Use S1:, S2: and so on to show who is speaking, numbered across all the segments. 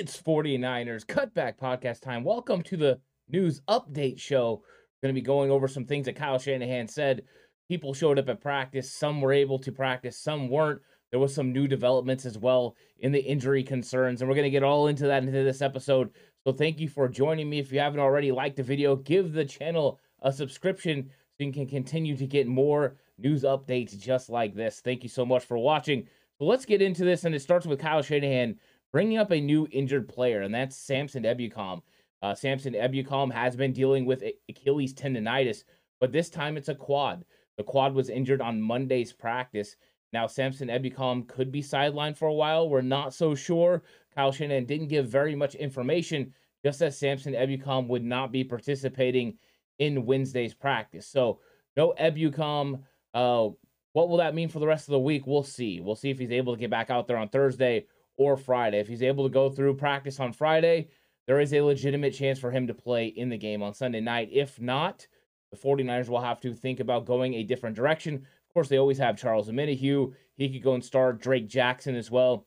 S1: It's 49ers Cutback Podcast time. Welcome to the news update show. We're going to be going over some things that Kyle Shanahan said. People showed up at practice. Some were able to practice, some weren't. There was some new developments as well in the injury concerns, and we're going to get all into that into this episode. So thank you for joining me. If you haven't already liked the video, give the channel a subscription so you can continue to get more news updates just like this. Thank you so much for watching. So let's get into this, and it starts with Kyle Shanahan bringing up a new injured player, and that's Samson Ebukam. Uh, Samson Ebukam has been dealing with Achilles tendonitis, but this time it's a quad. The quad was injured on Monday's practice. Now, Samson Ebukam could be sidelined for a while. We're not so sure. Kyle Shanahan didn't give very much information, just as Samson Ebukam would not be participating in Wednesday's practice. So, no Ebukam. Uh, what will that mean for the rest of the week? We'll see. We'll see if he's able to get back out there on Thursday or Friday. If he's able to go through practice on Friday, there is a legitimate chance for him to play in the game on Sunday night. If not, the 49ers will have to think about going a different direction. Of course, they always have Charles Omenihu. He could go and start Drake Jackson as well.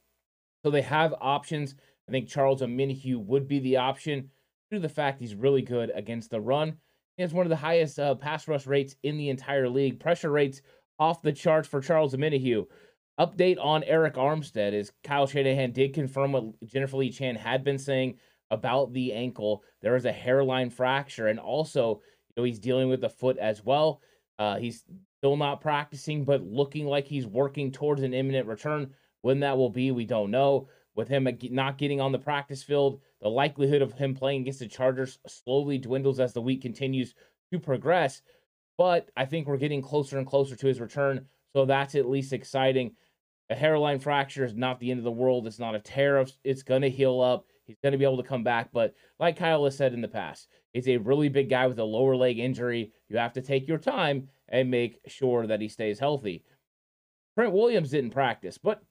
S1: So they have options. I think Charles Omenihu would be the option due to the fact he's really good against the run. He has one of the highest uh, pass rush rates in the entire league. Pressure rates off the charts for Charles Omenihu. Update on Arik Armstead is Kyle Shanahan did confirm what Jennifer Lee Chan had been saying about the ankle. There is a hairline fracture, and also, you know, he's dealing with the foot as well. Uh, he's still not practicing, but looking like he's working towards an imminent return. When that will be, we don't know. With him not getting on the practice field, the likelihood of him playing against the Chargers slowly dwindles as the week continues to progress. But I think we're getting closer and closer to his return, so that's at least exciting. A hairline fracture is not the end of the world. It's not a tear. It's going to heal up. He's going to be able to come back. But like Kyle has said in the past, he's a really big guy with a lower leg injury. You have to take your time and make sure that he stays healthy. Trent Williams didn't practice, but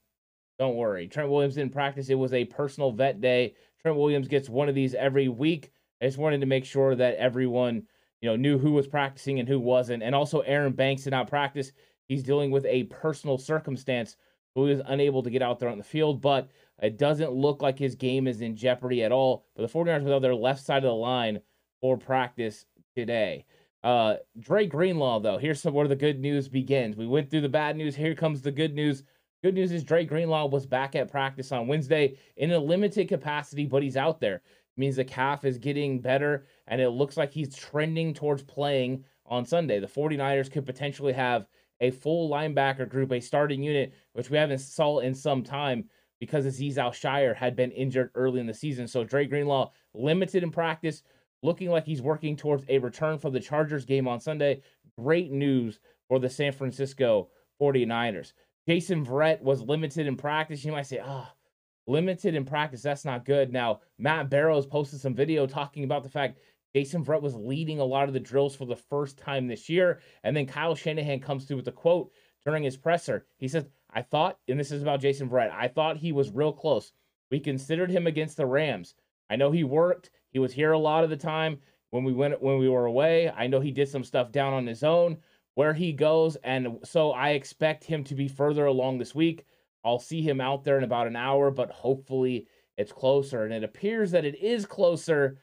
S1: don't worry. Trent Williams didn't practice. It was a personal vet day. Trent Williams gets one of these every week. I just wanted to make sure that everyone, you know, knew who was practicing and who wasn't. And also Aaron Banks did not practice. He's dealing with a personal circumstance, so he was unable to get out there on the field. But it doesn't look like his game is in jeopardy at all. But the 49ers were on their left side of the line for practice today. Uh, Dre Greenlaw, though, here's some where the good news begins. We went through the bad news. Here comes the good news. Good news is Dre Greenlaw was back at practice on Wednesday in a limited capacity, but he's out there. It means the calf is getting better, and it looks like he's trending towards playing on Sunday. The 49ers could potentially have a full linebacker group, a starting unit, which we haven't saw in some time because Azeez Al-Shaair had been injured early in the season. So Dre Greenlaw limited in practice, looking like he's working towards a return for the Chargers game on Sunday. Great news for the San Francisco 49ers. Jason Verrett was limited in practice. You might say, ah, oh, limited in practice. That's not good. Now, Matt Barrows posted some video talking about the fact Jason Verrett was leading a lot of the drills for the first time this year. And then Kyle Shanahan comes through with a quote during his presser. He says, I thought, and this is about Jason Verrett, I thought he was real close. We considered him against the Rams. I know he worked. He was here a lot of the time when we went when we were away. I know he did some stuff down on his own where he goes, and so I expect him to be further along this week. I'll see him out there in about an hour, but hopefully it's closer. And it appears that it is closer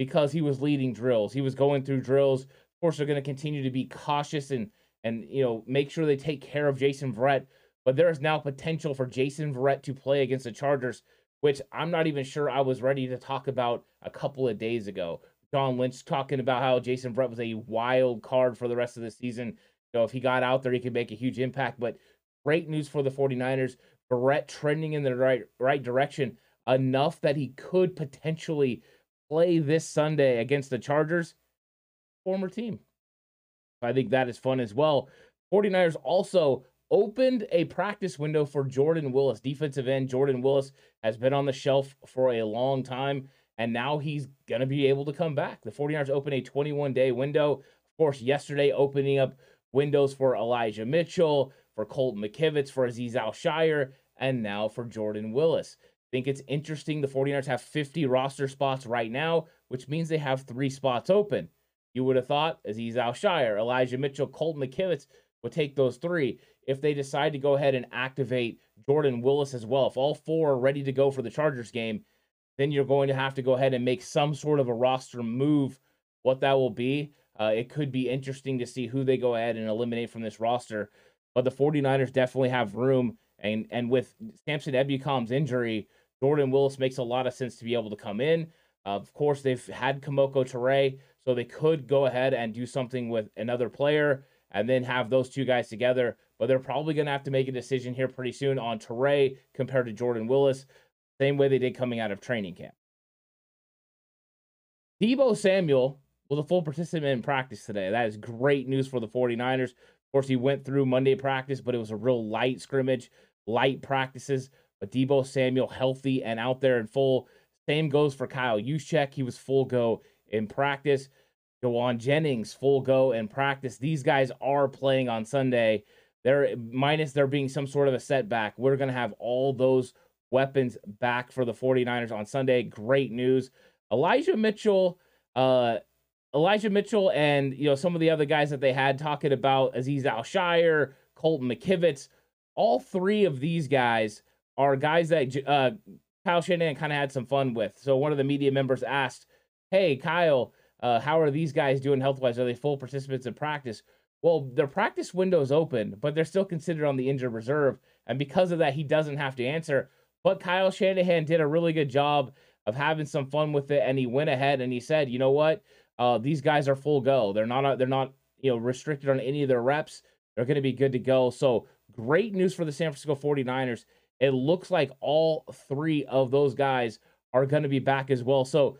S1: because he was leading drills. He was going through drills. Of course, they're going to continue to be cautious and and you know make sure they take care of Jason Verrett. But there is now potential for Jason Verrett to play against the Chargers, which I'm not even sure I was ready to talk about a couple of days ago. John Lynch talking about how Jason Verrett was a wild card for the rest of the season. You know, if he got out there, he could make a huge impact. But great news for the 49ers. Verrett trending in the right right direction enough that he could potentially play this Sunday against the Chargers, former team. I think that is fun as well. 49ers also opened a practice window for Jordan Willis, defensive end. Jordan Willis has been on the shelf for a long time, and now he's going to be able to come back. The 49ers open a 21 day window. Of course, yesterday opening up windows for Elijah Mitchell, for Colton McKivitz, for Azeez Al-Shaair, and now for Jordan Willis. I think it's interesting the 49ers have 50 roster spots right now, which means they have three spots open. You would have thought Azeez Al-Shaair, Elijah Mitchell, Colton McKivitz would take those three. If they decide to go ahead and activate Jordan Willis as well, if all four are ready to go for the Chargers game, then you're going to have to go ahead and make some sort of a roster move. What that will be, uh, it could be interesting to see who they go ahead and eliminate from this roster. But the 49ers definitely have room. And, and with Samson Ebukam's injury, Jordan Willis makes a lot of sense to be able to come in. Uh, of course, they've had Kemoko Turay, so they could go ahead and do something with another player and then have those two guys together. But they're probably going to have to make a decision here pretty soon on Turay compared to Jordan Willis, same way they did coming out of training camp. Deebo Samuel was a full participant in practice today. That is great news for the 49ers. Of course, he went through Monday practice, but it was a real light scrimmage, light practices. But Deebo Samuel healthy and out there in full. Same goes for Kyle Juszczyk. He was full go in practice. Jauan Jennings, full go in practice. These guys are playing on Sunday. They're minus there being some sort of a setback. We're going to have all those weapons back for the 49ers on Sunday. Great news. Elijah Mitchell, uh, Elijah Mitchell and you know some of the other guys that they had talking about Azeez Al-Shaair, Colton McKivitz, all three of these guys are guys that uh, Kyle Shanahan kind of had some fun with. So one of the media members asked, "Hey, Kyle, uh, how are these guys doing health wise? Are they full participants in practice?" Well, their practice window is open, but they're still considered on the injured reserve, and because of that, he doesn't have to answer. But Kyle Shanahan did a really good job of having some fun with it, and he went ahead and he said, "You know what? Uh, these guys are full go. They're not. They're not. You know, restricted on any of their reps. They're going to be good to go." So great news for the San Francisco 49ers it looks like all three of those guys are going to be back as well. So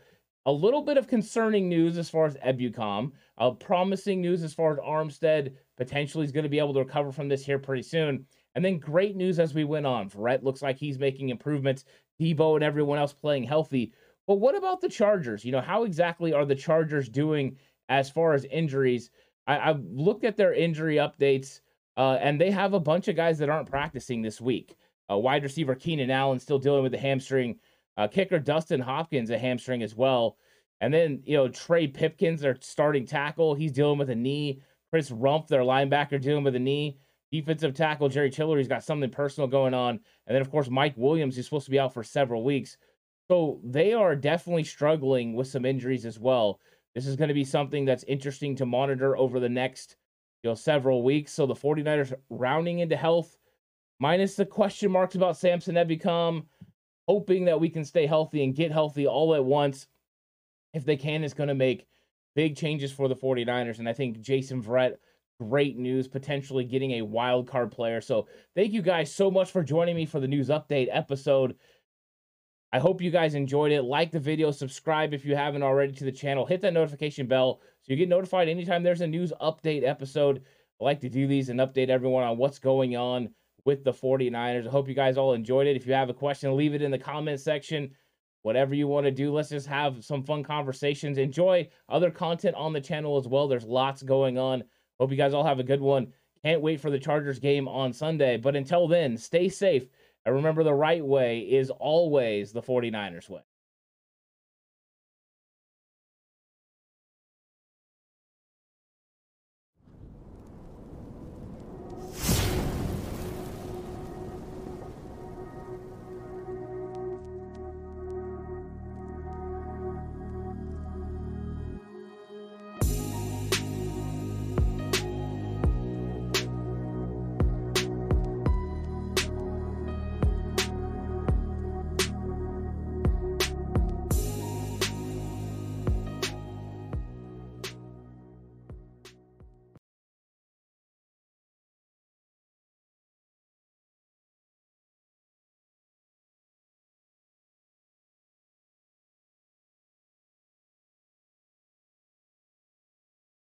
S1: a little bit of concerning news as far as Ebukam, uh, promising news as far as Armstead potentially is going to be able to recover from this here pretty soon. And then great news as we went on. Verrett looks like he's making improvements. Deebo and everyone else playing healthy. But what about the Chargers? You know, how exactly are the Chargers doing as far as injuries? I, have looked at their injury updates, uh, and they have a bunch of guys that aren't practicing this week. Uh, wide receiver Keenan Allen still dealing with the hamstring. Uh, kicker Dustin Hopkins a hamstring as well. And then you know Trey Pipkins, their starting tackle, he's dealing with a knee. Chris Rumph, their linebacker, dealing with a knee. Defensive tackle Jerry Tillery, he's got something personal going on. And then of course Mike Williams, he's supposed to be out for several weeks. So they are definitely struggling with some injuries as well. This is going to be something that's interesting to monitor over the next you know several weeks. So the 49ers rounding into health minus the question marks about Samson Ebukam hoping that we can stay healthy and get healthy all at once. If they can, is going to make big changes for the 49ers. And I think Jason Verrett, great news, potentially getting a wild card player. So thank you guys so much for joining me for the news update episode. I hope you guys enjoyed it. Like the video, subscribe if you haven't already to the channel, hit that notification bell so you get notified anytime there's a news update episode. I like to do these and update everyone on what's going on with the 49ers. I hope you guys all enjoyed it. If you have a question, leave it in the comment section. Whatever you want to do, let's just have some fun conversations. Enjoy other content on the channel as well. There's lots going on. Hope you guys all have a good one. Can't wait for the Chargers game on Sunday. But until then, stay safe. And remember, the right way is always the 49ers way.